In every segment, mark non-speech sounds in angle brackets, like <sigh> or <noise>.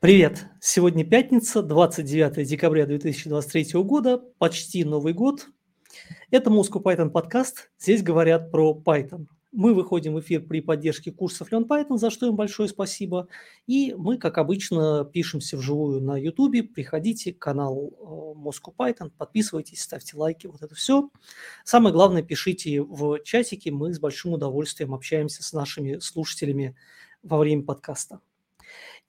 Привет! Сегодня пятница, 29 декабря 2023 года, почти Новый год. Это Moscow Python подкаст. Здесь говорят про Python. Мы выходим в эфир при поддержке курсов Learn Python, за что им большое спасибо. И мы, как обычно, пишемся вживую на YouTube. Приходите, канал э, Moscow Python, подписывайтесь, ставьте лайки, вот это все. Самое главное, пишите в чатике, мы с большим удовольствием общаемся с нашими слушателями во время подкаста.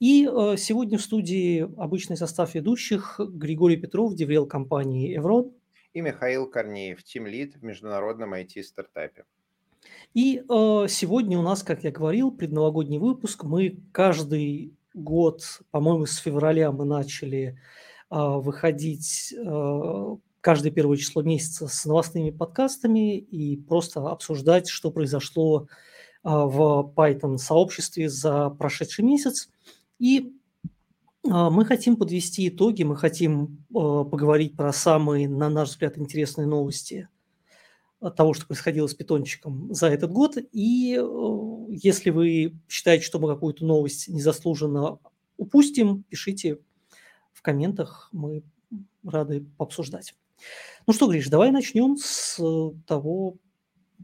И э, сегодня в студии обычный состав ведущих Григорий Петров, деврел компании «Эврон». И Михаил Корнеев, тимлид в международном IT-стартапе. И э, сегодня у нас, как я говорил, предновогодний выпуск. Мы каждый год, по-моему, с февраля мы начали э, выходить э, каждое первое число месяца с новостными подкастами и просто обсуждать, что произошло э, в Python-сообществе за прошедший месяц. И а, мы хотим подвести итоги, мы хотим а, поговорить про самые, на наш взгляд, интересные новости того, что происходило с питончиком за этот год. И э, если вы считаете, что мы какую-то новость незаслуженно упустим, пишите в комментах, мы рады пообсуждать. Ну что, Гриш, давай начнем с того,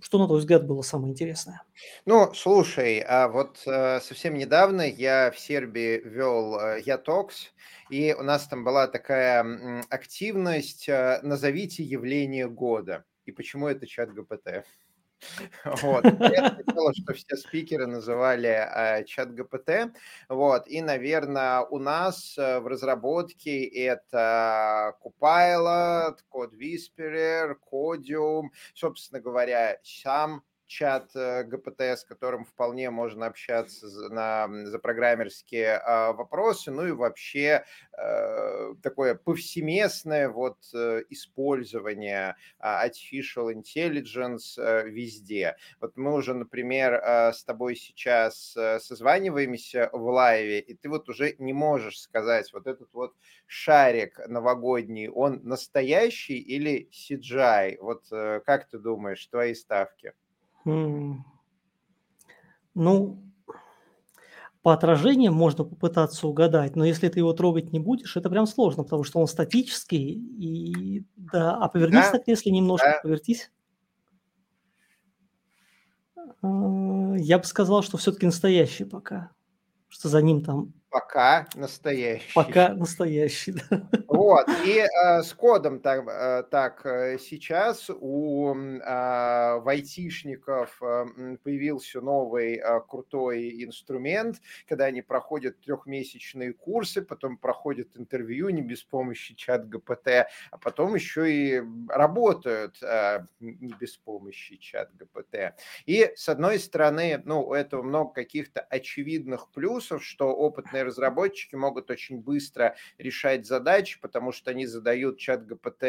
что, на твой взгляд, было самое интересное? Ну, слушай, а вот э, совсем недавно я в Сербии вел э, Ятокс, и у нас там была такая м, активность э, «Назовите явление года». И почему это чат ГПТ? Вот. Я хотела, что все спикеры называли э, чат ГПТ. Вот. И, наверное, у нас э, в разработке это Copilot, Code Whisperer, Codium, собственно говоря, сам чат э, ГПТ, с которым вполне можно общаться на запрограммерские а, вопросы, ну и вообще э, такое повсеместное вот э, использование а, artificial intelligence везде. Вот мы уже, например, с тобой сейчас созваниваемся в лайве, и ты вот уже не можешь сказать, вот этот вот шарик новогодний, он настоящий или CGI? Вот как ты думаешь, твои ставки? Ну, по отражениям можно попытаться угадать, но если ты его трогать не будешь, это прям сложно, потому что он статический. И да, а повернись Да, на кресле немножко, да. повертись. А, я бы сказал, что все-таки настоящий пока, что за ним там Пока настоящий. пока настоящий, да. Вот, и э, с кодом так, э, так э, сейчас у э, вайтишников э, появился новый э, крутой инструмент, когда они проходят трехмесячные курсы, потом проходят интервью не без помощи чат ГПТ, а потом еще и работают э, не без помощи чат ГПТ. И с одной стороны, ну, у этого много каких-то очевидных плюсов, что опытные разработчики могут очень быстро решать задачи, потому что они задают чат ГПТ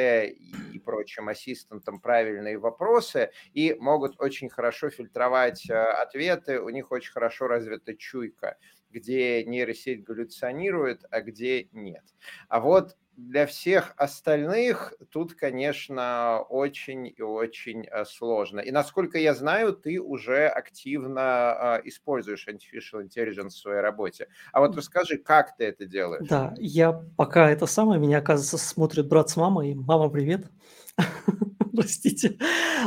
и прочим ассистентам правильные вопросы и могут очень хорошо фильтровать э, ответы, у них очень хорошо развита чуйка, где нейросеть галлюционирует, а где нет. А вот для всех остальных тут, конечно, очень и очень э, сложно. И насколько я знаю, ты уже активно а, используешь artificial intelligence в своей работе. А вот расскажи, как ты это делаешь? Да, я пока это самое, меня, оказывается, смотрит брат с мамой. Мама, привет. <laughs> Простите.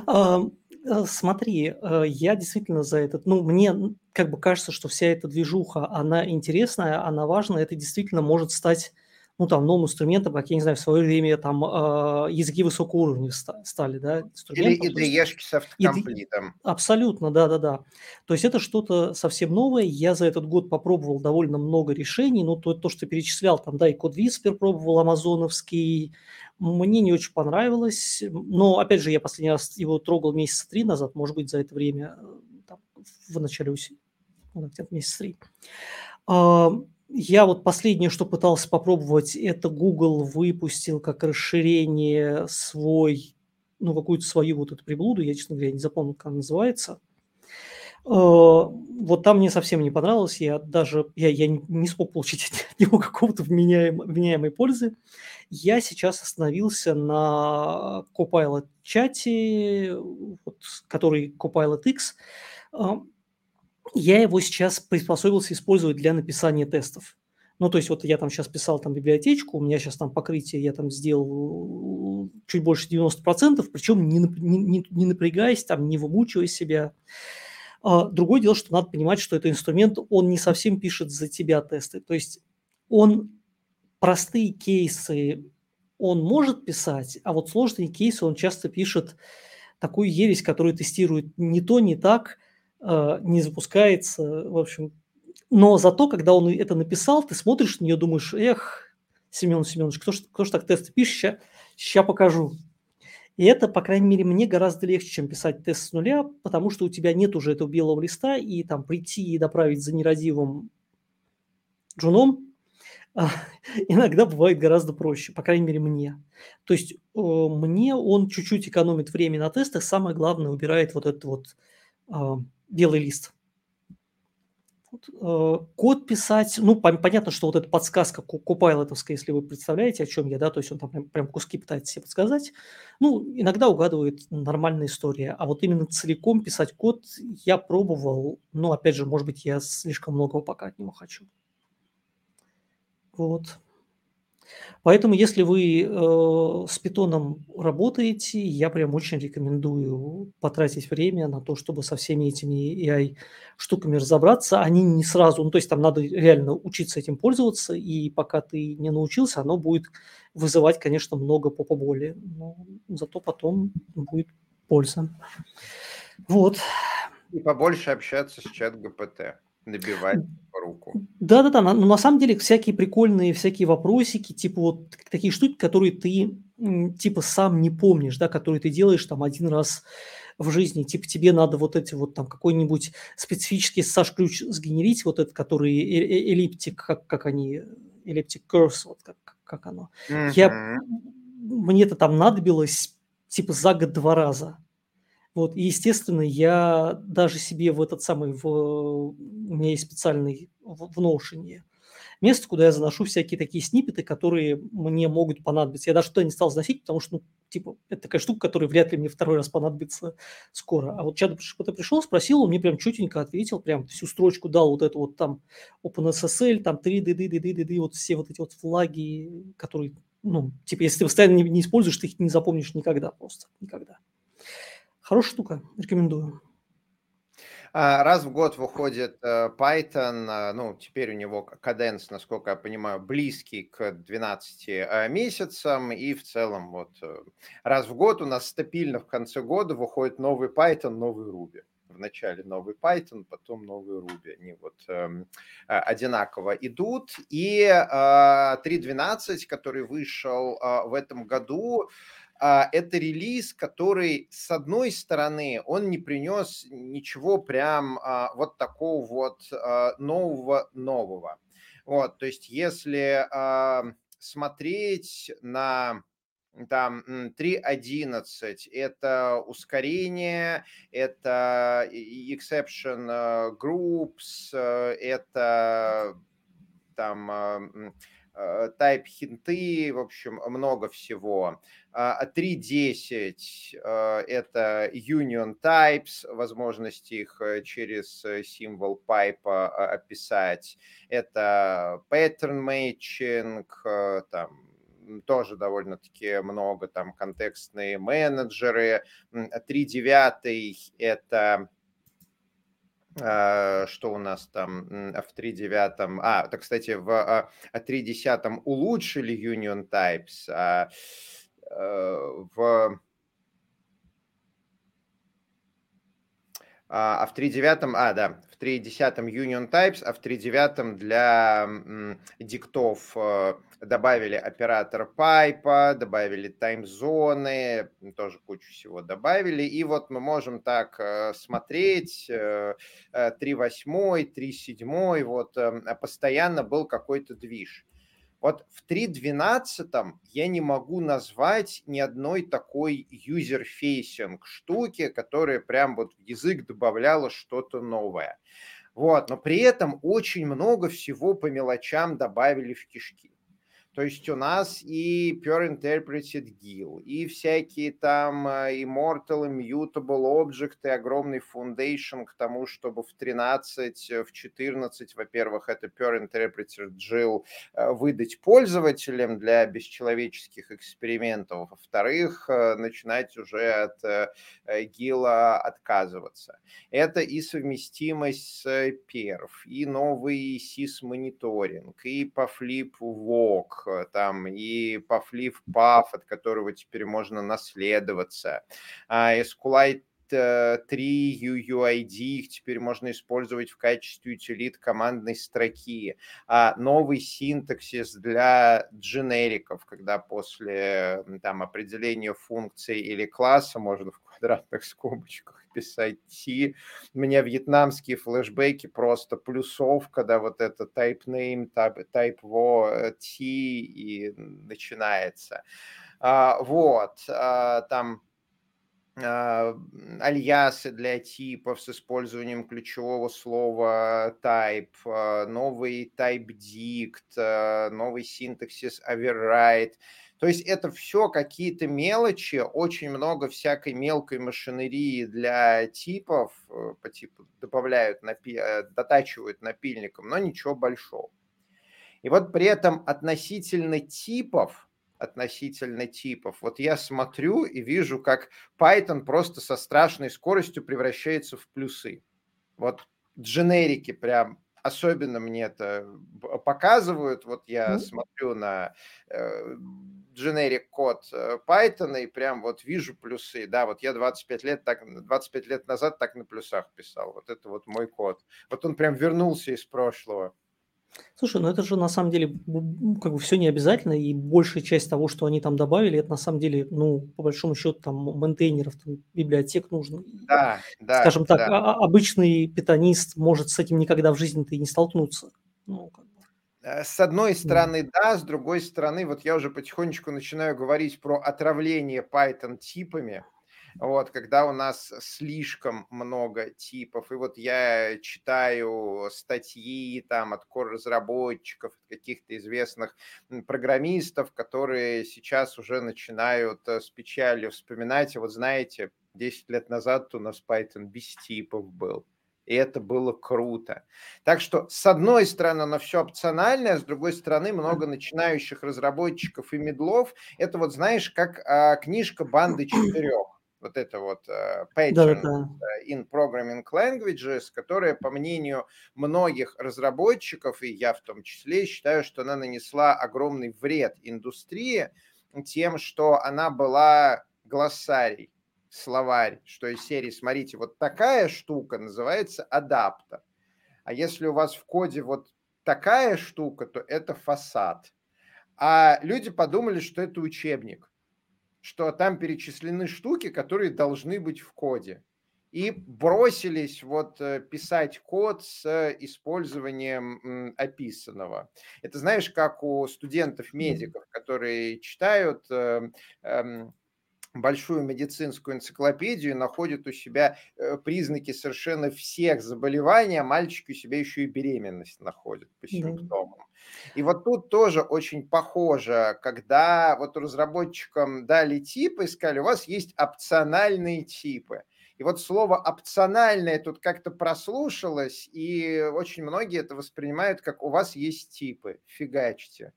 Э, смотри, э, я действительно за этот, ну, мне как бы кажется, что вся эта движуха, она интересная, она важная, это действительно может стать ну, там, новым инструментом, как, я не знаю, в свое время там э, языки высокого уровня стали, да, Или IDE-шки с автокомплитом. Абсолютно, да-да-да. То есть это что-то совсем новое. Я за этот год попробовал довольно много решений. Ну, то, то что перечислял, там, да, и код Whisper пробовал амазоновский. Мне не очень понравилось. Но, опять же, я последний раз его трогал месяца три назад, может быть, за это время, э, там, в начале осени, где-то месяца три. Я вот последнее, что пытался попробовать, это Google выпустил как расширение свой, ну, какую-то свою вот эту приблуду, я, честно говоря, не запомнил, как она называется. Э, вот там мне совсем не понравилось, я даже, я, я не смог получить от <laughs> него какого-то вменяемой, вменяемой пользы. Я сейчас остановился на Copilot чате, вот, который Copilot X. Я его сейчас приспособился использовать для написания тестов. Ну, то есть вот я там сейчас писал там библиотечку, у меня сейчас там покрытие я там сделал чуть больше 90%, причем не, не, не напрягаясь, там, не вымучивая себя. А другое дело, что надо понимать, что это инструмент, он не совсем пишет за тебя тесты. То есть он простые кейсы он может писать, а вот сложные кейсы он часто пишет такую ересь, которую тестирует не то, не так, не запускается, в общем. Но зато, когда он это написал, ты смотришь на нее, думаешь, эх, Семен Семенович, кто ж, кто ж так тесты пишет, сейчас покажу. И это, по крайней мере, мне гораздо легче, чем писать тест с нуля, потому что у тебя нет уже этого белого листа, и там прийти и доправить за нерадивым джуном а, <laughs> иногда бывает гораздо проще, по крайней мере, мне. То есть мне он чуть-чуть экономит время на тестах, самое главное, убирает вот этот вот а, белый лист. Э, код писать, ну, понятно, что вот эта подсказка купайлотовская, если вы представляете, о чем я, да, то есть он там прям, прям куски пытается себе подсказать, ну, иногда угадывает нормальная история, а вот именно целиком писать код я пробовал, но, опять же, может быть, я слишком многого пока от него хочу. Вот. Поэтому, если вы э, с питоном работаете, я прям очень рекомендую потратить время на то, чтобы со всеми этими AI-штуками разобраться. Они не сразу, ну то есть там надо реально учиться этим пользоваться, и пока ты не научился, оно будет вызывать, конечно, много попоболи, но зато потом будет польза. Вот. И побольше общаться с чат ГПТ набивать руку. Да-да-да, но на самом деле всякие прикольные, всякие вопросики, типа вот такие штуки, которые ты типа сам не помнишь, да, которые ты делаешь там один раз в жизни, типа тебе надо вот эти вот там какой-нибудь специфический Саш-ключ сгенерить, вот этот, который э, э, эллиптик, как, как они, эллиптик curse, вот как, как оно. Mm-hmm. Я, мне это там надобилось типа за год два раза. Вот, и, естественно, я даже себе в этот самый, в, у меня есть специальный в, в Notion место, куда я заношу всякие такие снипеты, которые мне могут понадобиться. Я даже туда не стал заносить, потому что, ну, типа, это такая штука, которая вряд ли мне второй раз понадобится скоро. А вот чат кто-то пришел, спросил, он мне прям чутенько ответил, прям всю строчку дал вот эту вот там OpenSSL, там 3 dd dd dd вот все вот эти вот флаги, которые, ну, типа, если ты постоянно не, не используешь, ты их не запомнишь никогда просто, никогда. Хорошая штука, рекомендую. А, раз в год выходит э, Python, а, ну, теперь у него каденс, насколько я понимаю, близкий к 12 э, месяцам, и в целом вот э, раз в год у нас стабильно в конце года выходит новый Python, новый Ruby. Вначале новый Python, потом новый Ruby. Они вот э, одинаково идут. И э, 3.12, который вышел э, в этом году, а, это релиз, который, с одной стороны, он не принес ничего прям а, вот такого вот а, нового-нового. Вот, то есть если смотреть на там 3.11 это ускорение, это exception groups, это там type хинты, в общем, много всего. 3.10 а, – это union types, возможность их э, через э, символ pipe а, описать. Это pattern matching, э, там, тоже довольно-таки много, там, контекстные менеджеры. 3.9 – это что у нас там в 3.9? А, так, кстати, в 3.10 улучшили union types, а Э, в а, а в 3.9, а, да, в 3.10 Union Types, а в 3.9 для диктов э, добавили оператор пайпа, добавили таймзоны, тоже кучу всего добавили. И вот мы можем так э, смотреть, 3.8, 3.7, вот постоянно был какой-то движ. Вот в 3.12 я не могу назвать ни одной такой user-facing штуки, которая прям вот в язык добавляла что-то новое. Вот, но при этом очень много всего по мелочам добавили в кишки. То есть у нас и Pure Interpreted GIL, и всякие там э, Immortal, Immutable Object, и огромный Foundation к тому, чтобы в 13, э, в 14, во-первых, это Pure Interpreted GIL э, выдать пользователям для бесчеловеческих экспериментов, во-вторых, начинать уже от GIL отказываться. Это и совместимость с PERF, и новый SIS-мониторинг, и по VOG, Э, там и Пафлив Паф, от которого теперь можно наследоваться, SQLite 3 UUID, их теперь можно использовать в качестве утилит командной строки. А новый синтаксис для дженериков, когда после там, определения функции или класса можно в квадратных скобочках писать T. У меня вьетнамские флешбеки просто плюсовка, да, вот это type name, type, type wo, T и начинается. А, вот, а, там альясы для типов с использованием ключевого слова type, а, новый type dict, новый синтаксис override – то есть это все какие-то мелочи, очень много всякой мелкой машинерии для типов, э, по типу добавляют, напи- э, дотачивают напильником, но ничего большого. И вот при этом относительно типов, относительно типов, вот я смотрю и вижу, как Python просто со страшной скоростью превращается в плюсы. Вот дженерики прям особенно мне это показывают. Вот я mm-hmm. смотрю на э, generic код э, Python и прям вот вижу плюсы. Да, вот я 25 лет, так, 25 лет назад так на плюсах писал. Вот это вот мой код. Вот он прям вернулся из прошлого. Слушай, ну это же на самом деле как бы все не обязательно, и большая часть того, что они там добавили, это на самом деле, ну, по большому счету, там, мейнтейнеров, там, библиотек нужно. Да, да. Скажем так, да. А, обычный питанист может с этим никогда в жизни-то и не столкнуться. Ну, как Э, с одной стороны, да, с другой стороны, вот я уже потихонечку начинаю говорить про отравление Python типами, вот, когда у нас слишком много типов, и вот я читаю статьи там от core-разработчиков, от каких-то известных программистов, которые сейчас уже начинают э, с печалью вспоминать, вот знаете, 10 лет назад у нас Python без типов был и это было круто. Так что, с одной стороны, оно все опциональное, с другой стороны, много начинающих разработчиков и медлов. Это вот, знаешь, как а, книжка «Банды четырех» вот это вот Pattern да, да. in Programming Languages, которая, по мнению многих разработчиков, и я в том числе, считаю, что она нанесла огромный вред индустрии тем, что она была глоссарий словарь, что из серии, смотрите, вот такая штука называется адаптер. А если у вас в коде вот такая штука, то это фасад. А люди подумали, что это учебник, что там перечислены штуки, которые должны быть в коде. И бросились вот э, писать код с использованием описанного. Это знаешь, как у студентов-медиков, которые читают эм, эм, большую медицинскую энциклопедию и находят у себя э, признаки совершенно всех заболеваний, а мальчики у себя еще и беременность находят по симптомам. И вот тут тоже очень похоже, когда вот разработчикам дали типы, сказали, у вас есть опциональные типы. И вот слово опциональное тут как-то прослушалось, и очень многие это воспринимают как у вас есть типы, фигачьте.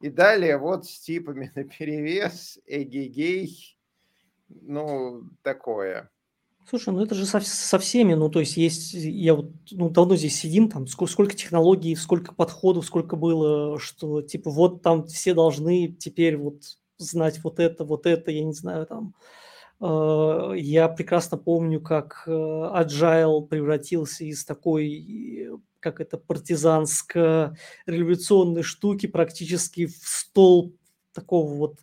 И далее вот с типами <laughs> на перевес, эгегей, ну, такое. Слушай, ну это же со, со всеми, ну то есть есть, я вот ну, давно здесь сидим, там сколько, сколько технологий, сколько подходов, сколько было, что типа вот там все должны теперь вот знать вот это, вот это, я не знаю, там. Э, я прекрасно помню, как э, Agile превратился из такой, как это, партизанско-революционной штуки практически в стол такого вот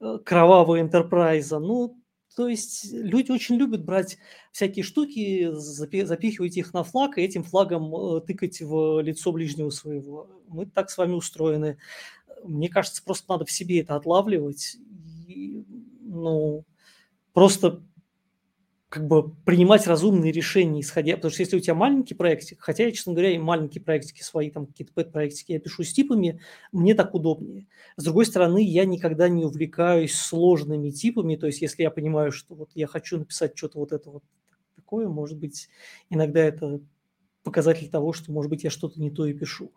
э, кровавого энтерпрайза. Ну, то есть люди очень любят брать всякие штуки, запихивать их на флаг и этим флагом э, тыкать в лицо ближнего своего. Мы так с вами устроены. Мне кажется, просто надо в себе это отлавливать. И, ну, просто как бы принимать разумные решения, исходя, потому что если у тебя маленький проектик, хотя я, честно говоря, и маленькие проектики свои, там какие-то пэт-проектики я пишу с типами, мне так удобнее. С другой стороны, я никогда не увлекаюсь сложными типами, то есть если я понимаю, что вот я хочу написать что-то вот это вот такое, может быть, иногда это показатель того, что, может быть, я что-то не то и пишу.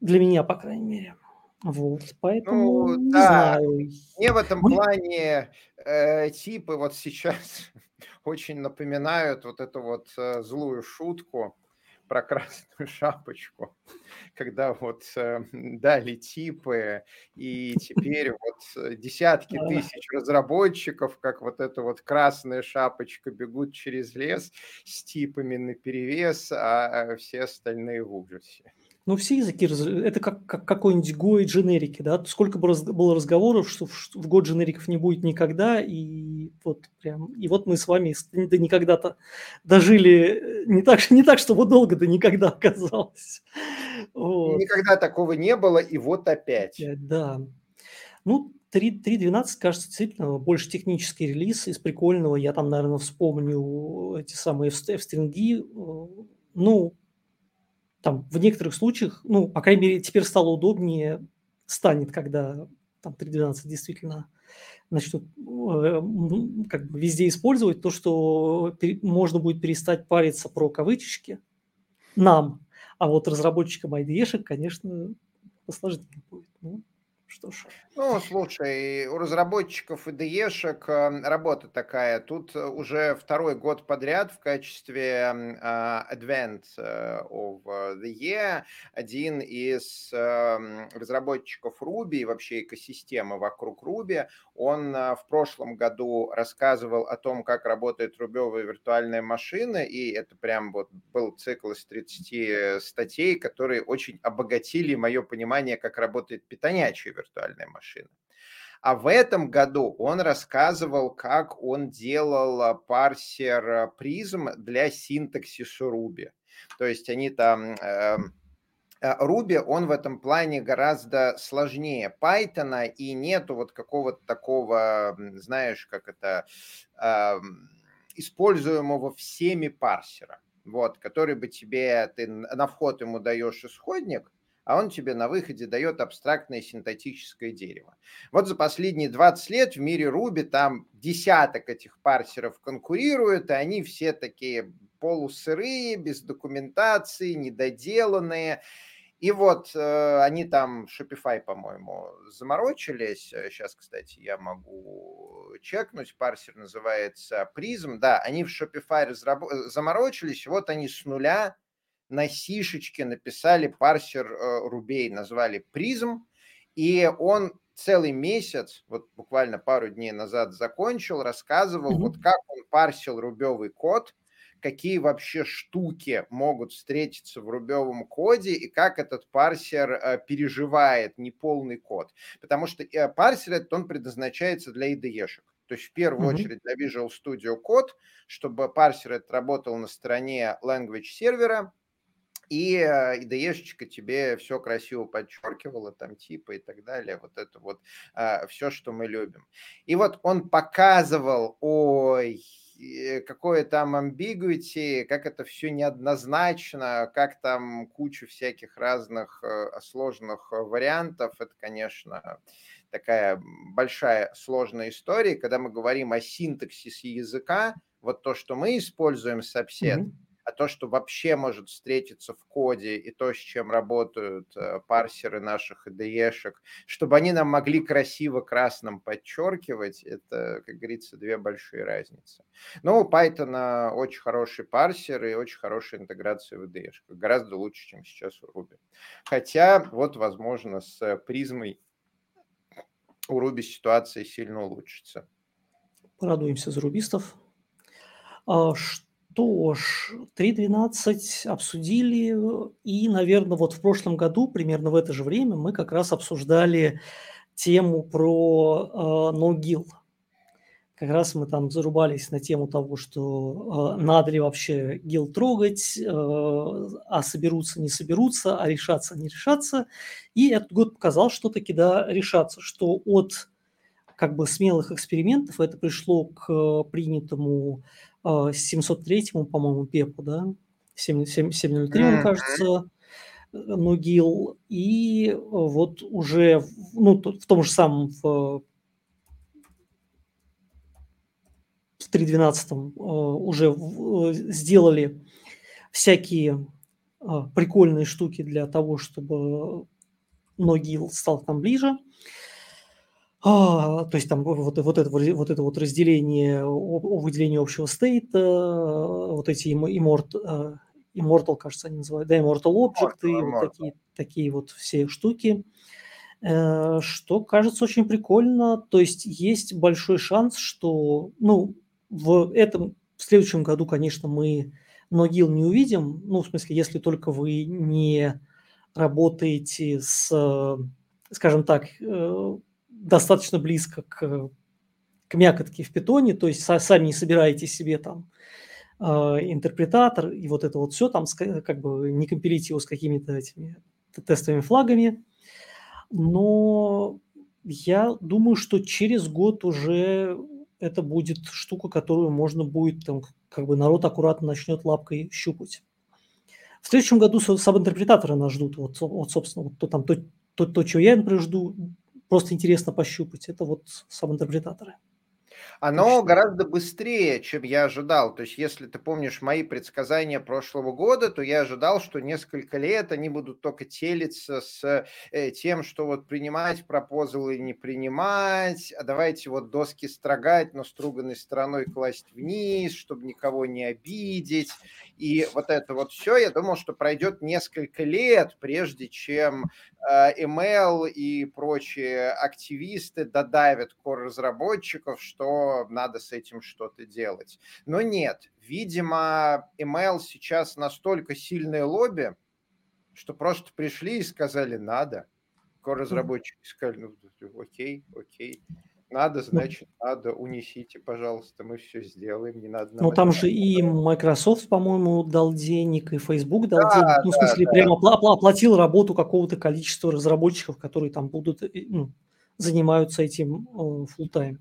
Для меня, по крайней мере. Вот, поэтому Ну не да, знаю. мне в этом Мы плане, э, типы вот сейчас очень напоминают вот эту вот, э, злую шутку про красную шапочку, <laughs> когда вот, э, дали типы, и теперь вот, десятки тысяч разработчиков, как вот эта вот красная шапочка, бегут через лес с типами наперевес, а, а все остальные в ужасе. Ну, все языки это как как какой-нибудь Go и дженерики, да. Сколько бы раз было разговоров, что в в Go дженериков не будет никогда, и вот прям, и вот мы с вами до никогда-то дожили, э, не так <laughs> не так, чтобы долго до никогда оказалось. Вот. Никогда такого не было, и вот опять. Да. Ну, три 3.12, кажется, действительно больше технический релиз. Из прикольного я там, наверно, вспомню эти самые встринги. Э, ну, там в некоторых случаях, ну, по крайней мере, теперь стало удобнее, станет, когда там 3.12 действительно начнут, э, как бы везде использовать, то, что можно будет перестать париться про кавычечки нам, а вот разработчикам IDE-шек, конечно, посложнее будет. Ну, что ж. Ну, слушай, у разработчиков IDE-шек, ам, работа такая. Тут уже второй год подряд в качестве, м, а, Advent, э, of the Year один из, ам, разработчиков Ruby и вообще экосистемы вокруг Ruby, он, а, в прошлом году рассказывал о том, как работает рубевая виртуальная машина, и это прям вот был цикл из 30 статей, которые очень обогатили моё понимание, как работает питонячая виртуальная машина. А в этом году он рассказывал, как он делал парсер Prism для синтаксиса Ruby. То есть они там, эм, э, он в этом плане гораздо сложнее "Пайтона", и нету вот какого-то такого, знаешь, как это, ам, используемого всеми парсера, вот, который бы тебе ты на вход ему даешь исходник, а он тебе на выходе дает абстрактное синтетическое дерево. Вот за последние 20 лет в мире Ruby там десяток этих парсеров конкурирует, и они все такие полусырые, без документации, недоделанные. И вот, э, они там Shopify, по-моему, заморочились. Сейчас, кстати, я могу чекнуть. Парсер называется Prism. Да, они в Shopify разрабо э, заморочились, вот они с нуля на сишечке написали парсер, э, Ruby, назвали Prism, и он целый месяц, вот буквально пару дней назад закончил, рассказывал, Мгм. вот как он парсил рубевый код, какие вообще штуки могут встретиться в рубевом коде и как этот парсер, э, переживает неполный код. Потому что, э, парсер этот, он предназначается для IDE-шек. То есть в первую Мгм. очередь для Visual Studio Code, чтобы парсер этот работал на стороне language сервера, и, IDE-шечка тебе всё красиво подчеркивала, там типы и так далее. Вот это вот, а, всё, что мы любим. И вот он показывал, ой, э, какое там ambiguity, как это всё неоднозначно, как там куча всяких разных, э, сложных вариантов. Это, конечно, такая, большая сложная история. Когда мы говорим о синтаксисе языка, вот то, что мы используем Subset, Мгм. А то, что вообще может встретиться в коде, и то, с чем работают, э, парсеры наших IDE-шек, чтобы они нам могли красиво красным подчеркивать, это, как говорится, 2 большие разницы. Но у "Пайтона" очень хороший парсер и очень хорошая интеграция в IDE-шках, гораздо лучше, чем сейчас у Ruby. Хотя вот, возможно, с "Призмой" у Ruby ситуация сильно улучшится. Порадуемся за рубистов. А, что ж, 3.12 обсудили, э, и, наверно, вот в прошлом году, примерно в это же время, мы как раз обсуждали тему про, а, No-Kill. Как раз мы там зарубались на тему того, что, а, надо ли вообще GIL трогать, э, а соберутся, не соберутся, а решаться, не решаться. И этот год показал, что таки, да, решаться, что от как бы смелых экспериментов. Это пришло к принятому 703-му, по-моему, ПЕПу, да, 703, mm-hmm. кажется, Нугил. И вот уже ну, в том же самом в в 3.12 уже сделали всякие прикольные штуки для того, чтобы Ногил стал там ближе. А, то есть там вот, вот, это, вот это вот разделение, выделение общего стейта, вот эти immort, Immortal, кажется, они называют, да, Immortal Object, и вот такие, такие вот все штуки, э, что кажется очень прикольно. То есть есть большой шанс, что, ну, в этом, в следующем году, конечно, мы Ногил не увидим, ну, в смысле, если только вы не работаете с, скажем так, э, достаточно близко к, к мякотке в питоне, то есть сами не собираете себе там э, интерпретатор и вот это вот все там как бы не компилите его с какими-то этими тестовыми флагами. Но я думаю, что через год уже это будет штука, которую можно будет там как бы народ аккуратно начнет лапкой щупать. В следующем году саб-интерпретаторы нас ждут. Вот, вот собственно, вот то, там, то, то, то, чего я, например, жду, просто интересно пощупать, это вот саб-интерпретаторы. Оно гораздо быстрее, чем я ожидал. То есть, если ты помнишь мои предсказания прошлого года, то я ожидал, что несколько лет они будут только телиться с э, тем, что вот принимать пропозалы не принимать, а давайте вот доски строгать, но струганной стороной класть вниз, чтобы никого не обидеть. И вот это вот все, я думал, что пройдет несколько лет, прежде чем э, ML и прочие активисты додавят core-разработчиков, что надо с этим что-то делать. Но нет, видимо, ML сейчас настолько сильное лобби, что просто пришли и сказали «надо». Core-разработчики сказали «ну, окей, окей». Надо, значит, надо, унесите, пожалуйста, мы все сделаем, не надо. Ну, там же и Microsoft, по-моему, дал денег, и Facebook дал да, денег. Ну, да, в смысле, да. прямо оплатил работу какого-то количества разработчиков, которые там будут, э, ну, занимаются этим э, full time.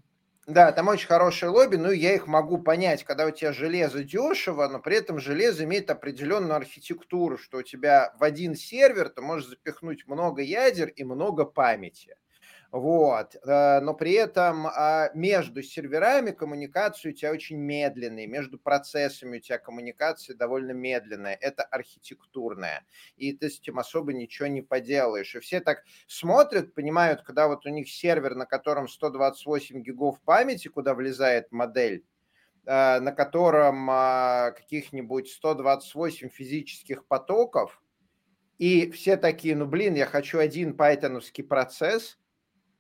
Да, там очень хорошее лобби, но я их могу понять, когда у тебя железо дешево, но при этом железо имеет определенную архитектуру, что у тебя в один сервер ты можешь запихнуть много ядер и много памяти. Вот. Э, но при этом а, между серверами коммуникация у тебя очень медленная, между процессами у тебя коммуникация довольно медленная. Это архитектурная. И ты с этим особо ничего не поделаешь. И все так смотрят, понимают, когда вот у них сервер, на котором 128 гигов памяти, куда влезает модель, э, на котором а, каких-нибудь 128 физических потоков, и все такие, ну блин, я хочу один пайтоновский процесс –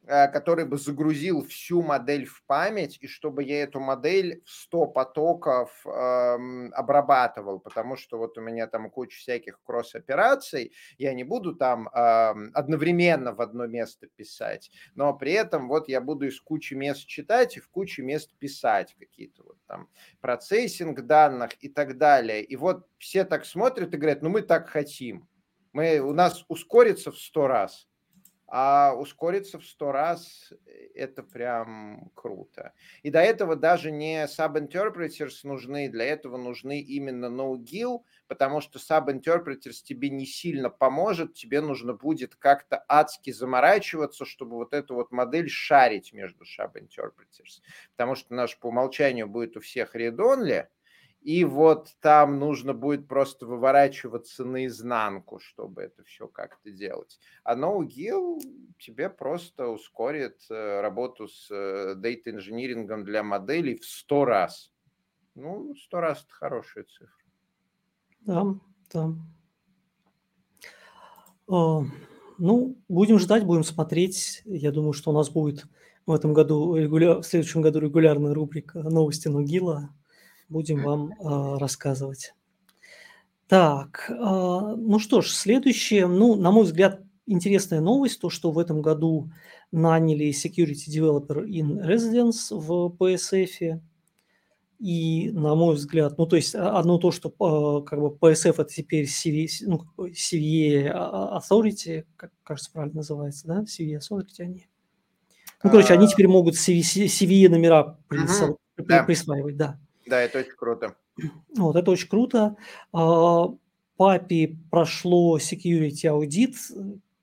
который бы загрузил всю модель в память, и чтобы я эту модель в 100 потоков эм, обрабатывал, потому что вот у меня там куча всяких кросс-операций, я не буду там эм, одновременно в одно место писать, но при этом вот я буду из кучи мест читать и в куче мест писать какие-то вот там процессинг данных и так далее. И вот все так смотрят и говорят, ну мы так хотим, мы, у нас ускорится в 100 раз а ускориться в сто раз э, это прям круто. И до этого даже не sub-interpreters нужны, для этого нужны именно no-gill, потому что sub-interpreters тебе не сильно поможет, тебе нужно будет как-то адски заморачиваться, чтобы вот эту вот модель шарить между sub-interpreters, потому что наш по умолчанию будет у всех read-only, и вот там нужно будет просто выворачиваться наизнанку, чтобы это все как-то делать. А NoGill тебе просто ускорит э, работу с дейта инжинирингом для моделей в сто раз. Ну, сто раз это хорошая цифра. Да, да. О, ну, будем ждать, будем смотреть. Я думаю, что у нас будет в этом году, регуляр... в следующем году регулярная рубрика новости Ногила будем вам э, рассказывать. Так, э, ну что ж, следующее, ну, на мой взгляд, интересная новость, то, что в этом году наняли Security Developer in Residence в PSF. И, на мой взгляд, ну, то есть одно то, что как бы PSF это теперь CVE, ну, CVE Authority, как кажется, правильно называется, да, CVE Authority они. Ну, короче, они а. теперь могут CVE номера угу, да. присваивать, да. Да, это очень круто. Вот, это очень круто. А, папе прошло security аудит.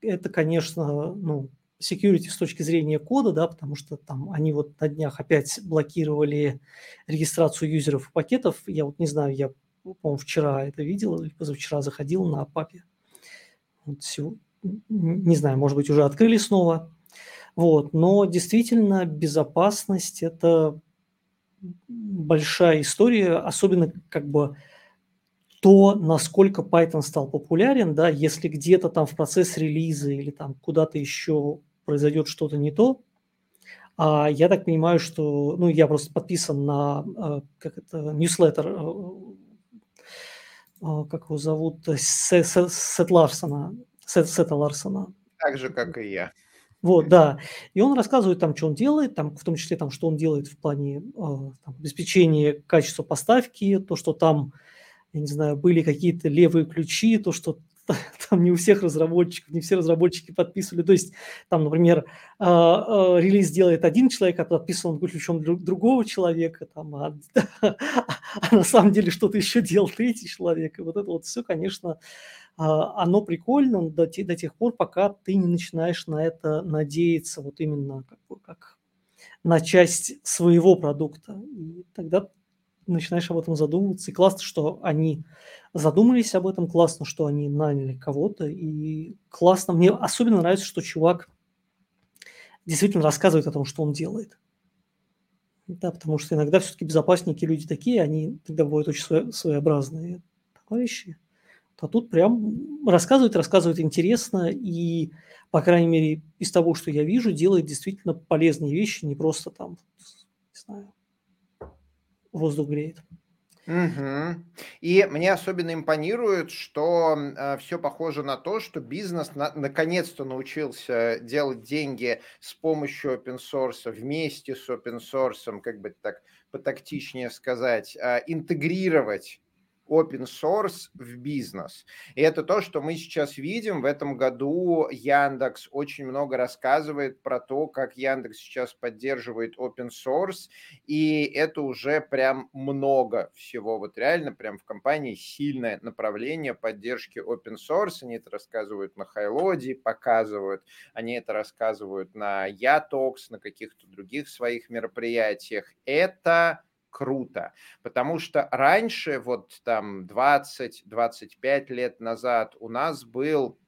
Это, конечно, ну, security с точки зрения кода, да, потому что там они вот на днях опять блокировали регистрацию юзеров и пакетов. Я вот не знаю, я, по-моему, вчера это видел позавчера заходил на папе. Вот всего, не знаю, может быть, уже открыли снова. Вот, но действительно безопасность – это большая история, особенно как бы то, насколько Python стал популярен, да, если где-то там в процесс релиза или там куда-то еще произойдет что-то не то, а я так понимаю, что, ну, я просто подписан на, э, как это, ньюслеттер, э, э, как его зовут, Сет Ларсона, Сет, Сета Ларсона. Так же, как и я. Вот, да. И он рассказывает там, что он делает, там, в том числе там, что он делает в плане э, там, обеспечения качества поставки, то, что там, я не знаю, были какие-то левые ключи, то, что <laughs> там не у всех разработчиков, не все разработчики подписывали. То есть там, например, а, а, релиз делает один человек, а подписан он ключом другого человека, там, <laughs> а, а на самом деле что-то еще делал третий человек. И вот это вот все, конечно, оно прикольно до, до тех пор, пока ты не начинаешь на это надеяться вот именно как, как на часть своего продукта. И тогда начинаешь об этом задумываться. И классно, что они задумались об этом, классно, что они наняли кого-то, и классно. Мне особенно нравится, что чувак действительно рассказывает о том, что он делает. Да, потому что иногда все-таки безопасники люди такие, они тогда бывают очень своеобразные товарищи. А тут прям рассказывает, рассказывает интересно, и, по крайней мере, из того, что я вижу, делает действительно полезные вещи, не просто там, не знаю, воздух греет. Угу. И мне особенно импонирует, что э, все похоже на то, что бизнес на, наконец-то научился делать деньги с помощью open source, вместе с open source, как бы так потактичнее сказать, э, интегрировать open source в бизнес. И это то, что мы сейчас видим. В этом году Яндекс очень много рассказывает про то, как Яндекс сейчас поддерживает open source, и это уже прям много всего. Вот реально прям в компании сильное направление поддержки open source. Они это рассказывают на Хайлоде, показывают, они это рассказывают на Ятокс, на каких-то других своих мероприятиях. Это круто, потому что раньше, вот там 20-25 лет назад у нас был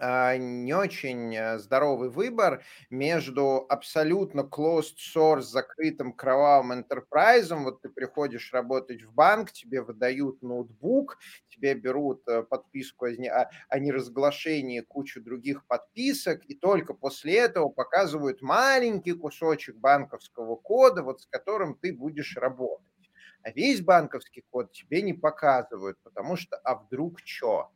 не очень э, здоровый выбор между абсолютно closed source, закрытым кровавым enterprise. Вот ты приходишь работать в банк, тебе выдают ноутбук, тебе берут э, подписку о, о неразглашении, кучу других подписок, и только после этого показывают маленький кусочек банковского кода, вот с которым ты будешь работать. А весь банковский код тебе не показывают, потому что а вдруг что?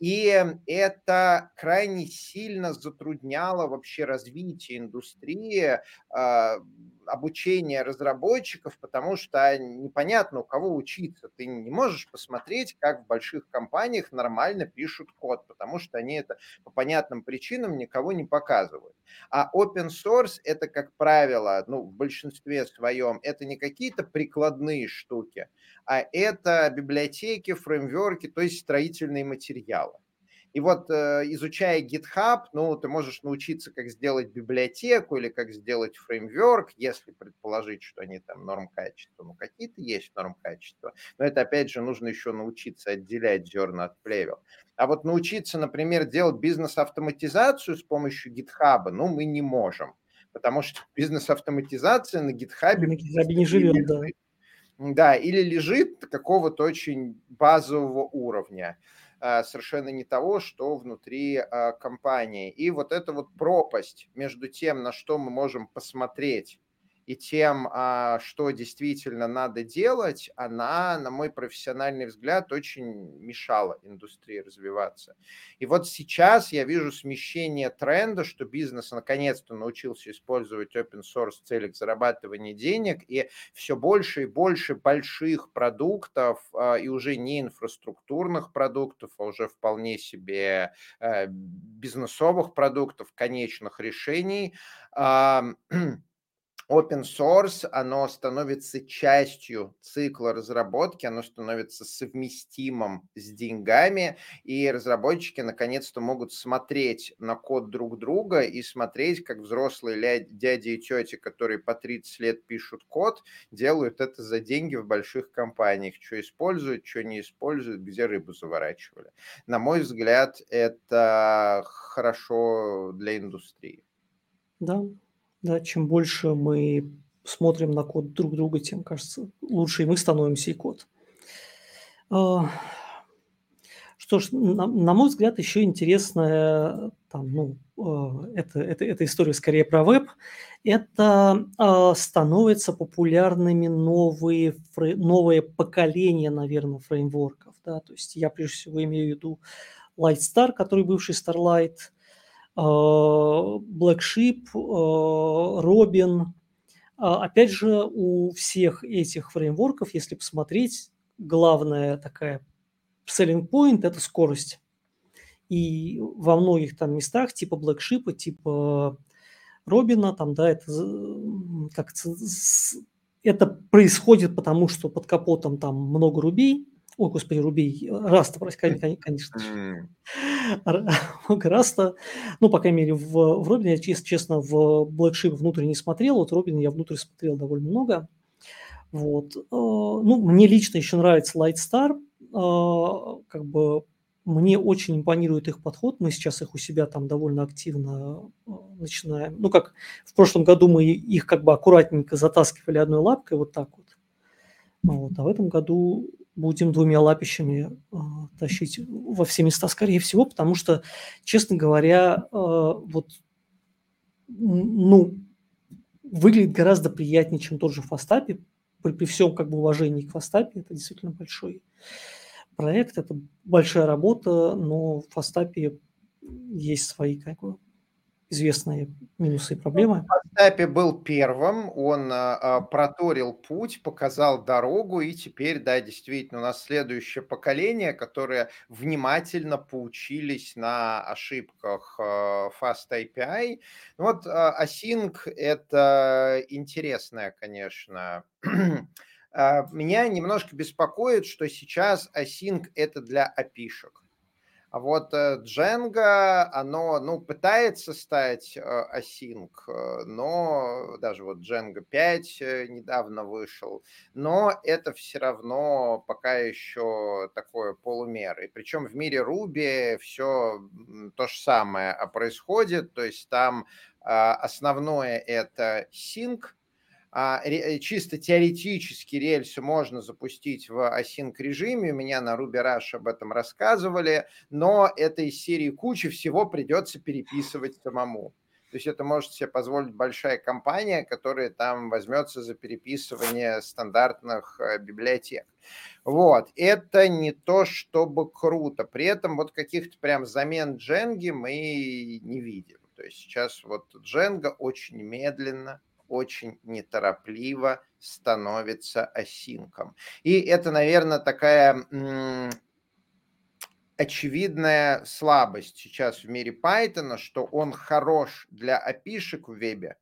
И это крайне сильно затрудняло вообще развитие индустрии, а, обучение разработчиков, потому что непонятно, у кого учиться. Ты не можешь посмотреть, как в больших компаниях нормально пишут код, потому что они это по понятным причинам никого не показывают. А open source это, как правило, ну, в большинстве своем, это не какие-то прикладные штуки, а это библиотеки, фреймворки, то есть строительные материалы. И вот э, изучая GitHub, ну, ты можешь научиться, как сделать библиотеку или как сделать фреймворк, если предположить, что они там норм качества. Ну, какие-то есть норм качества. Но это, опять же, нужно еще научиться отделять зерна от плевел. А вот научиться, например, делать бизнес-автоматизацию с помощью GitHub, ну, мы не можем. Потому что <laughs> бизнес-автоматизация на GitHub... На GitHub не живет, да. Да, или лежит какого-то очень базового уровня. А, совершенно не того, что внутри а, компании. И вот эта вот пропасть между тем, на что мы можем посмотреть, и тем, а, что действительно надо делать, она, на мой профессиональный взгляд, очень мешала индустрии развиваться. И вот сейчас я вижу смещение тренда, что бизнес наконец-то научился использовать open source в целях зарабатывания денег, и все больше и больше больших продуктов, а, и уже не инфраструктурных продуктов, а уже вполне себе э, бизнесовых продуктов, конечных решений, <clears throat> open source, оно становится частью цикла разработки, оно становится совместимым с деньгами, и разработчики наконец-то могут смотреть на код друг друга и смотреть, как взрослые дяди и тети, которые по 30 лет пишут код, делают это за деньги в больших компаниях, что используют, что не используют, где рыбу заворачивали. На мой взгляд, это хорошо для индустрии. Да, да, чем больше мы смотрим на код друг друга, тем, кажется, лучше и мы становимся, и код. А, что ж, на, на мой взгляд, еще интересная там, ну, а, это, это, это история скорее про веб. Это э, становятся популярными новые, фрей, новое поколение, наверное, фреймворков. Да? То есть я прежде всего имею в виду Lightstar, который бывший Starlight – Black Sheep, э, Robin. А, опять же, у всех этих фреймворков, если посмотреть, главная такая selling point – это скорость. И во многих там местах, типа Black Sheep, типа Робина, там, да, это как это происходит потому, что под капотом там много рубей, Ой, господи, Ruby, Rust а, конечно же. Rust а. Ну, по крайней мере, в, в Robyn е, я, если честно, в BlackSheep внутрь не смотрел. Вот Robyn я внутрь смотрел довольно много. Вот. Э, ну, мне лично еще нравится Litestar. Э, как бы мне очень импонирует их подход. Мы сейчас их у себя там довольно активно э, начинаем. Ну, как в прошлом году мы их как бы аккуратненько затаскивали одной лапкой, вот так вот. Вот. А в этом году будем двумя лапищами э, тащить во все места, скорее всего, потому что, честно говоря, э, вот, ну, выглядит гораздо приятнее, чем тот же Фастапи. При, при всем как бы уважении к Фастапи, это действительно большой проект, это большая работа, но в Фастапе есть свои как бы, известные минусы и ну, проблемы. Остапи был первым, он а, проторил путь, показал дорогу, и теперь, да, действительно, у нас следующее поколение, которое внимательно поучились на ошибках а, Fast API. Ну вот а, Async – это интересная, конечно, <clears throat> а, меня немножко беспокоит, что сейчас Async – это для API-шек. А вот э, Django, оно, ну, пытается стать э, async, э, но даже вот Django 5 недавно вышел, но это все равно пока еще такое полумер. И причем в мире Ruby все то же самое а, происходит, то есть там а, основное это sync, чисто теоретически рельсы можно запустить в async режиме. У меня на Ruby Rush об этом рассказывали, но это из серии кучи всего придется переписывать самому. То есть это может себе позволить большая компания, которая там возьмется за переписывание стандартных э, библиотек. Вот, это не то чтобы круто. При этом вот каких-то прям замен Дженги мы не видим. То есть сейчас вот Дженга очень медленно очень неторопливо становится осинком. И это, наверное, такая очевидная слабость сейчас в мире Python, что он хорош для API шек в вебе,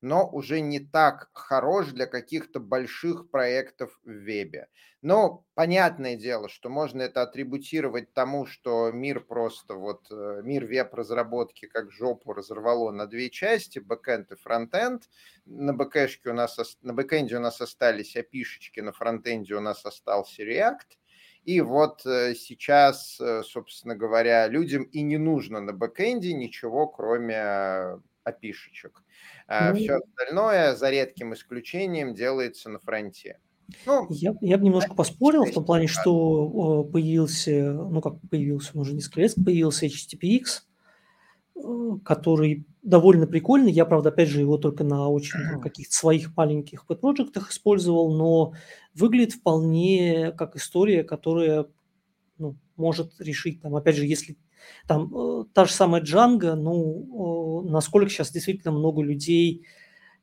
но уже не так хорош для каких-то больших проектов в вебе. Но понятное дело, что можно это атрибутировать тому, что мир просто, вот э, мир веб-разработки как жопу разорвало на две части, бэкэнд и фронтенд. На бэкэшке у нас, на бэкэнде у нас остались API шечки, на фронтенде у нас остался React. И вот э, сейчас, э, собственно говоря, людям и не нужно на бэкэнде ничего, кроме опишечек. А ну, Все остальное, за редким исключением, делается на фронте. Ну, я, я бы немножко поспорил в том плане, что появился, ну как появился, он уже несколько лет появился HTTPX, который довольно прикольный. Я, правда, опять же, его только на очень каких-то своих маленьких подпроектах использовал, но выглядит вполне как история, которая ну, может решить, там, опять же, если там э, та же самая Django, ну, э, насколько сейчас действительно много людей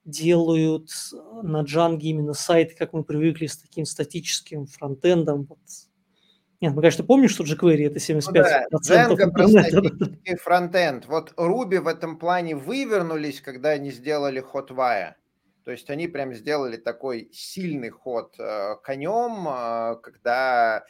делают на Django именно сайты, как мы привыкли, с таким статическим фронтендом. Вот. Нет, мы, конечно, помним, что jQuery это 75% ну, да, Django интернета. фронтенд. Вот Ruby в этом плане вывернулись, когда они сделали Hotwire. То есть они прям сделали такой сильный ход э, конем, э, когда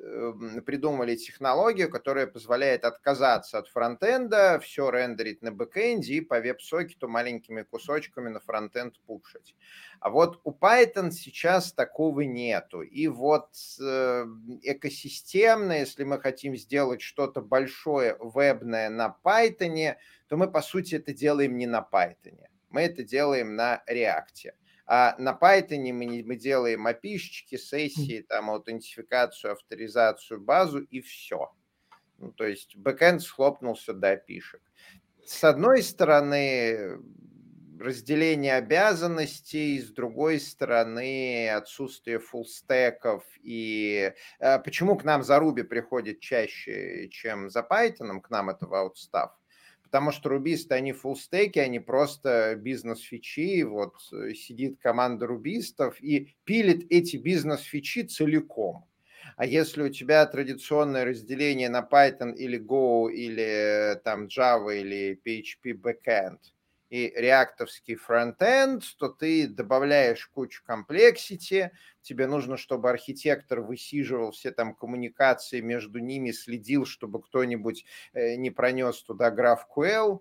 Эм, придумали технологию, которая позволяет отказаться от фронтенда, все рендерить на бэкэнде и по веб-сокету маленькими кусочками на фронтенд пушить. А вот у Python сейчас такого нету. И вот э, экосистемно, если мы хотим сделать что-то большое вебное на Python, то мы, по сути, это делаем не на Python. Мы это делаем на React. А на Python мы, мы делаем опишечки, сессии, там, аутентификацию, авторизацию, базу и все. Ну, то есть бэкэнд схлопнулся до опишек. С одной стороны, разделение обязанностей, с другой стороны, отсутствие фуллстеков. И э, почему к нам за Ruby приходит чаще, чем за Python, к нам это в? Потому что рубисты, они фуллстеки, они просто бизнес-фичи, вот э, сидит команда рубистов и пилит эти бизнес-фичи целиком. А если у тебя традиционное разделение на Python или Go, или э, там Java, или PHP backend – и реактовский фронтенд, то ты добавляешь кучу комплексити, тебе нужно, чтобы архитектор высиживал все там коммуникации между ними, следил, чтобы кто-нибудь э, не пронес туда GraphQL,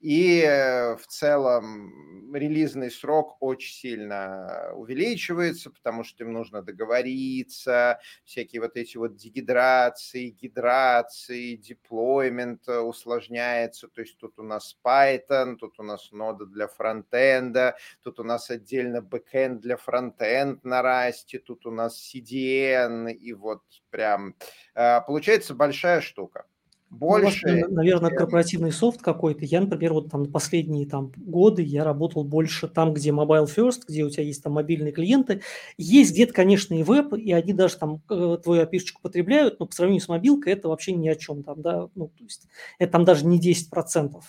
и э, в целом релизный срок очень сильно увеличивается, потому что им нужно договориться, всякие вот эти вот дегидрации, гидрации, deployment э, усложняется. То есть тут у нас Python, тут у нас нода для фронтенда, тут у нас отдельно бэкенд для фронтенд на Rust е, тут у нас CDN, и вот прям э, получается большая штука. Больше... Ну, вас, наверное, корпоративный софт какой-то. Я, например, вот там последние там, годы я работал больше там, где mobile first, где у тебя есть там мобильные клиенты. Есть где-то, конечно, и веб, и они даже там э, твою опишечку потребляют, но по сравнению с мобилкой это вообще ни о чем там, да, ну, то есть это там даже не 10%.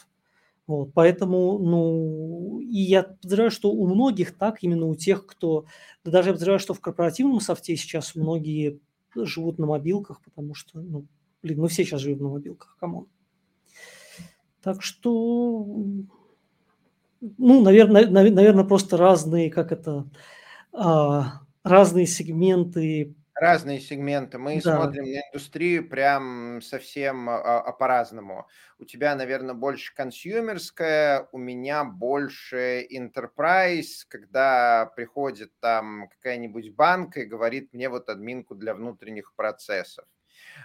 Вот, поэтому, ну, и я подозреваю, что у многих так, именно у тех, кто, да даже я подозреваю, что в корпоративном софте сейчас многие живут на мобилках, потому что, ну, Блин, мы все сейчас живем на мобилках, come on. Так что, ну, наверное, наверное, просто разные, как это, а, разные сегменты. Разные сегменты. Мы да. смотрим на индустрию прям совсем а, а, по-разному. У тебя, наверное, больше consumer ская, у меня больше enterprise, когда приходит там какая-нибудь банка и говорит мне вот админку для внутренних процессов.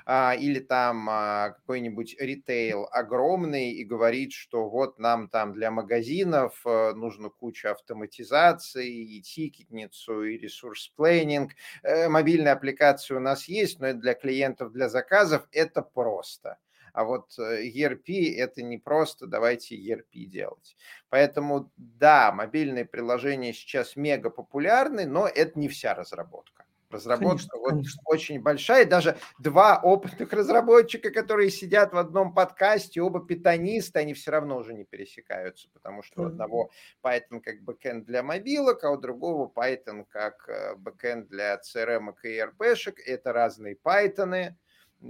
А, или там а, какой-нибудь ритейл огромный и говорит, что вот нам там для магазинов э, нужно куча автоматизации, и тикетницу, и ресурс-плейнинг. Э, мобильная аппликация у нас есть, но это для клиентов, для заказов это просто. А вот э, ERP это не просто, давайте ERP делать. Поэтому да, мобильные приложения сейчас мега популярны, но это не вся разработка. Разработка конечно, вот конечно. очень большая. Даже два опытных разработчика, которые сидят в одном подкасте, оба питонисты, они все равно уже не пересекаются, потому что у одного Python как бэкэнд для мобилок, а у другого Python как бэкэнд для CRM и ERP-шек. Это разные Python,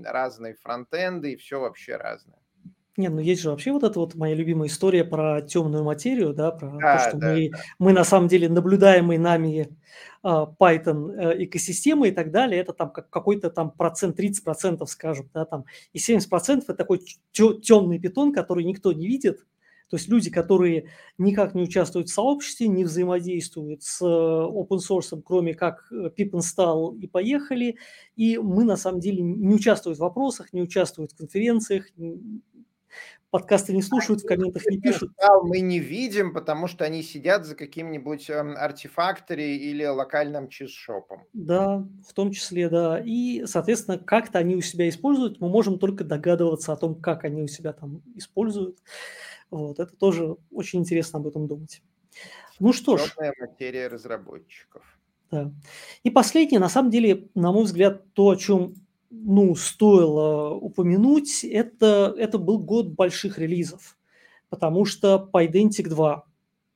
разные фронтенды, и все вообще разное. Не, ну есть же вообще вот эта вот моя любимая история про темную материю, да, про да, то, что да, мы, да. мы на самом деле наблюдаемый нами а, Python э, экосистемы и так далее, это там как какой-то там процент, 30 процентов, скажем, да, там, и 70 процентов это такой темный питон, который никто не видит, то есть люди, которые никак не участвуют в сообществе, не взаимодействуют с э, open source, кроме как э, pip install и поехали, и мы на самом деле не участвуем в вопросах, не участвуем в конференциях, подкасты не слушают, в комментах не пишут. Мы не видим, потому что они сидят за каким-нибудь эм, артефакторе или локальным чиз-шопом. Да, в том числе, да. И, соответственно, как-то они у себя используют, мы можем только догадываться о том, как они у себя там используют. Вот, это тоже очень интересно об этом думать. Ну что ж. Материя разработчиков. Да. И последнее, на самом деле, на мой взгляд, то, о чем ну, стоило упомянуть, это, это был год больших релизов, потому что Pydantic 2,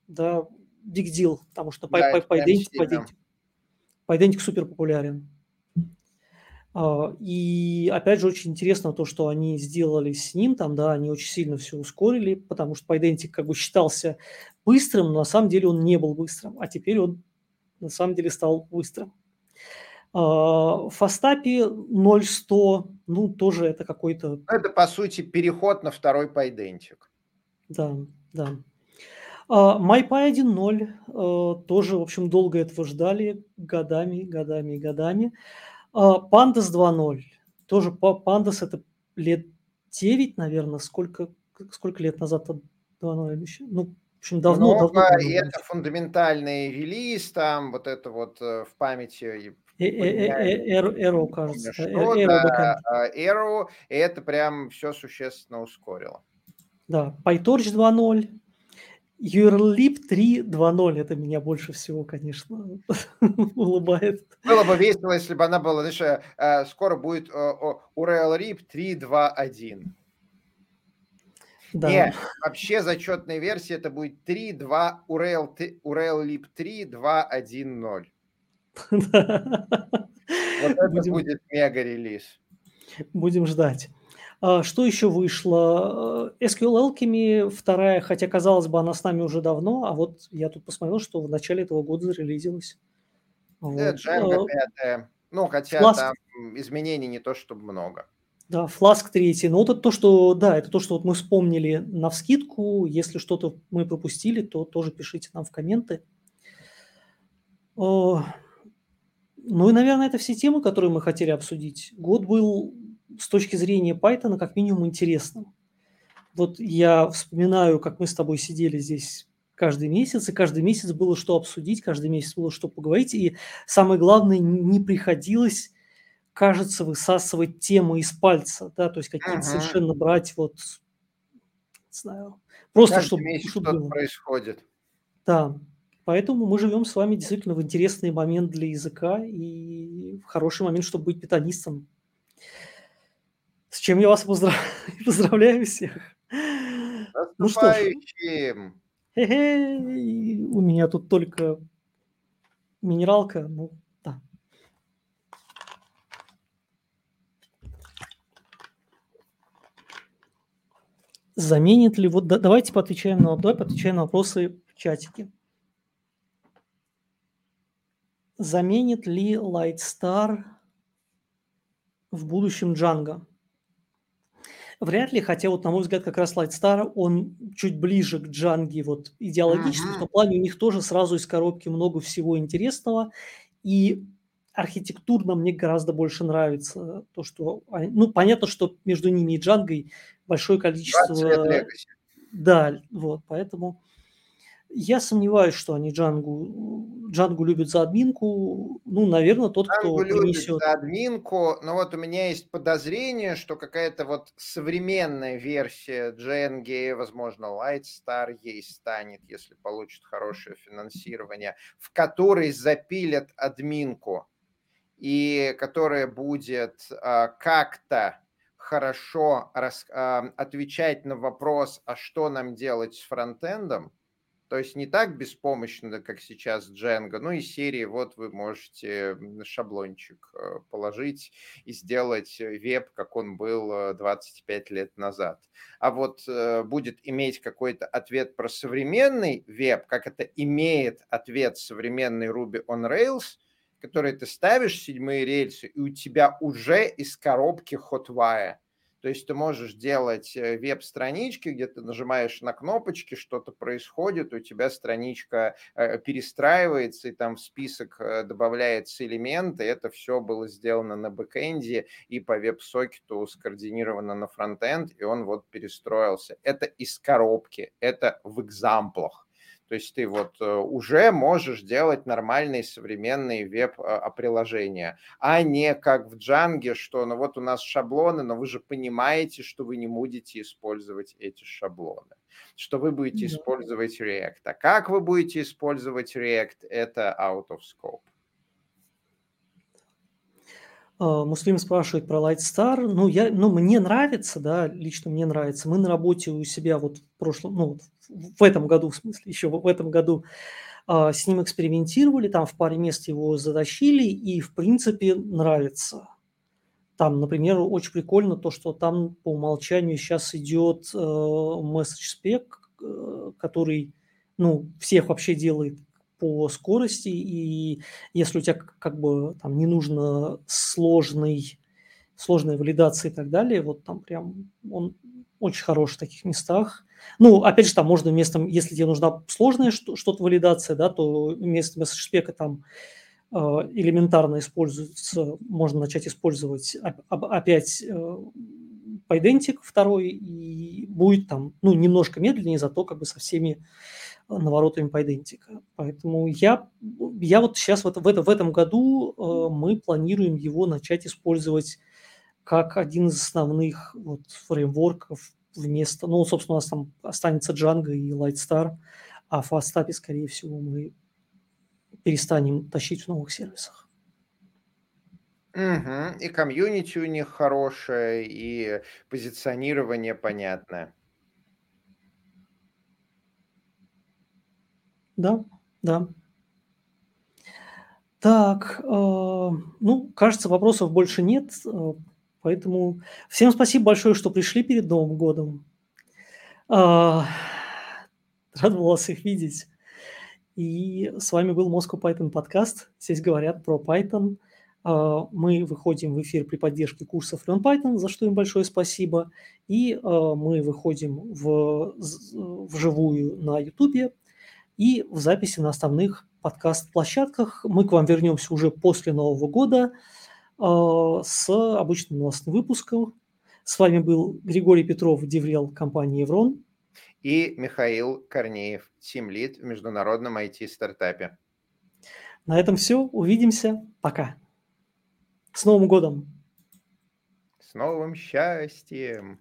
да, big deal, потому что да, Pydantic, Pydantic, Pydantic супер популярен. А, и опять же очень интересно то, что они сделали с ним, там, да, они очень сильно все ускорили, потому что Pydantic как бы считался быстрым, но на самом деле он не был быстрым, а теперь он на самом деле стал быстрым. А, в Фастапе 0.100, ну, тоже это какой-то... Это, по сути, переход на второй пайдентик. Да, да. MyPy 1.0 тоже, в общем, долго этого ждали, годами, годами, годами. Pandas 2.0, тоже Pandas это лет 9, наверное, сколько, сколько лет назад 2.0 Ну, в общем, давно, Много, давно, и это фундаментальный релиз, там вот это вот э, в памяти Эро, кажется. Что, да, Arrow, и это прям все существенно ускорило. Да, PyTorch 2.0, URLib 3.2.0, это меня больше всего, конечно, <laughs> улыбает. Было бы весело, если бы она была, знаешь, э, э, скоро будет URLib 3.2.1. Да. Нет, вообще зачетная версия это будет 3.2 URL, URLib 3.2.1.0. <laughs> Вот это Будем... будет мега-релиз. Будем ждать. А, что еще вышло? Э, SQL Alchemy вторая, хотя, казалось бы, она с нами уже давно, а вот я тут посмотрел, что в начале этого года зарелизилась. Вот. Django 5. Ну, хотя Flask. там изменений не то, чтобы много. Да, Flask 3. Ну, вот это то, что, да, это то, что вот мы вспомнили на вскидку. Если что-то мы пропустили, то тоже пишите нам в комменты. Ну и, наверное, это все темы, которые мы хотели обсудить. Год был с точки зрения Python как минимум интересным. Вот я вспоминаю, как мы с тобой сидели здесь каждый месяц, и каждый месяц было что обсудить, каждый месяц было что поговорить, и самое главное, не приходилось, кажется, высасывать тему из пальца, да, то есть какие-то uh-huh. совершенно брать вот, не знаю, просто каждый чтобы, месяц чтобы что-то происходит. Да, Поэтому мы живем с вами действительно в интересный момент для языка и в хороший момент, чтобы быть питанистом. С чем я вас поздрав... <laughs> поздравляю всех. Ну что ж. У меня тут только минералка, ну да. Заменит ли, вот да, давайте поотвечаем на, давай поотвечаем на вопросы в чатике. Заменит ли Lightstar в будущем Django? Вряд ли, хотя вот, на мой взгляд, как раз Lightstar, он чуть ближе к Django вот идеологически, uh-huh. в том плане у них тоже сразу из коробки много всего интересного, и архитектурно мне гораздо больше нравится то, что... Ну, понятно, что между ними и Django большое количество... Да, вот, поэтому я сомневаюсь, что они Джангу, Джангу любят за админку. Ну, наверное, тот, Джангу кто любит принесет... за админку, но вот у меня есть подозрение, что какая-то вот современная версия Дженги, возможно, Lightstar ей станет, если получит хорошее финансирование, в которой запилят админку и которая будет а, как-то хорошо рас, а, отвечать на вопрос, а что нам делать с фронтендом, то есть не так беспомощно, как сейчас Django, ну и серии, вот вы можете шаблончик э, положить и сделать э, веб, как он был 25 э, лет назад. А вот будет иметь какой-то ответ про современный веб, как это имеет ответ современный Ruby on Rails, который ты ставишь седьмые рельсы, и у тебя уже из коробки Hotwire. То есть ты можешь делать э, веб-странички, где ты нажимаешь на кнопочки, что-то происходит, у тебя страничка э, перестраивается, и там в список э, добавляется элемент, и это все было сделано на бэкэнде и по веб-сокету скоординировано на фронтенд, и он вот перестроился. Это из коробки, это в экзамплах. То есть ты вот э, уже можешь делать нормальные современные веб-приложения, а не как в Django, что ну вот у нас шаблоны, но вы же понимаете, что вы не будете использовать эти шаблоны, что вы будете да. использовать React. А как вы будете использовать React, это out of scope. А, Муслим спрашивает про Lightstar. Ну, я, ну, мне нравится, да, лично мне нравится. Мы на работе у себя вот в прошлом, ну, в этом году, в смысле, еще в этом году а, с ним экспериментировали, там в паре мест его затащили, и, в принципе, нравится. Там, например, очень прикольно то, что там по умолчанию сейчас идет э, message э, который, ну, всех вообще делает по скорости, и если у тебя как бы там не нужно сложный, сложная валидация и так далее, вот там прям он очень хорош в таких местах. Ну, опять же, там можно вместо, если тебе нужна сложная что-то валидация, да, то вместо месседжспека там э, элементарно используется, можно начать использовать опять э, Pydantic второй, и будет там, ну, немножко медленнее, зато как бы со всеми наворотами по идентика. Поэтому я, я вот сейчас вот в, это, в этом году э, мы планируем его начать использовать как один из основных вот, фреймворков вместо, ну, собственно, у нас там останется Django и Lightstar, а в Fastap, скорее всего, мы перестанем тащить в новых сервисах. Угу. И комьюнити у них хорошее, и позиционирование понятное. Да, да. Так, э, ну, кажется, вопросов больше нет, э, поэтому всем спасибо большое, что пришли перед Новым годом. Э, рад был вас их видеть. И с вами был Moscow Python подкаст. Здесь говорят про Python. Э, мы выходим в эфир при поддержке курсов Learn Python, за что им большое спасибо. И э, мы выходим в, вживую на YouTube и в записи на основных подкаст-площадках. Мы к вам вернемся уже после Нового года э, с обычным новостным выпуском. С вами был Григорий Петров, Деврел компании «Еврон». И Михаил Корнеев, тимлид в международном IT-стартапе. На этом все. Увидимся. Пока. С Новым годом! С новым счастьем!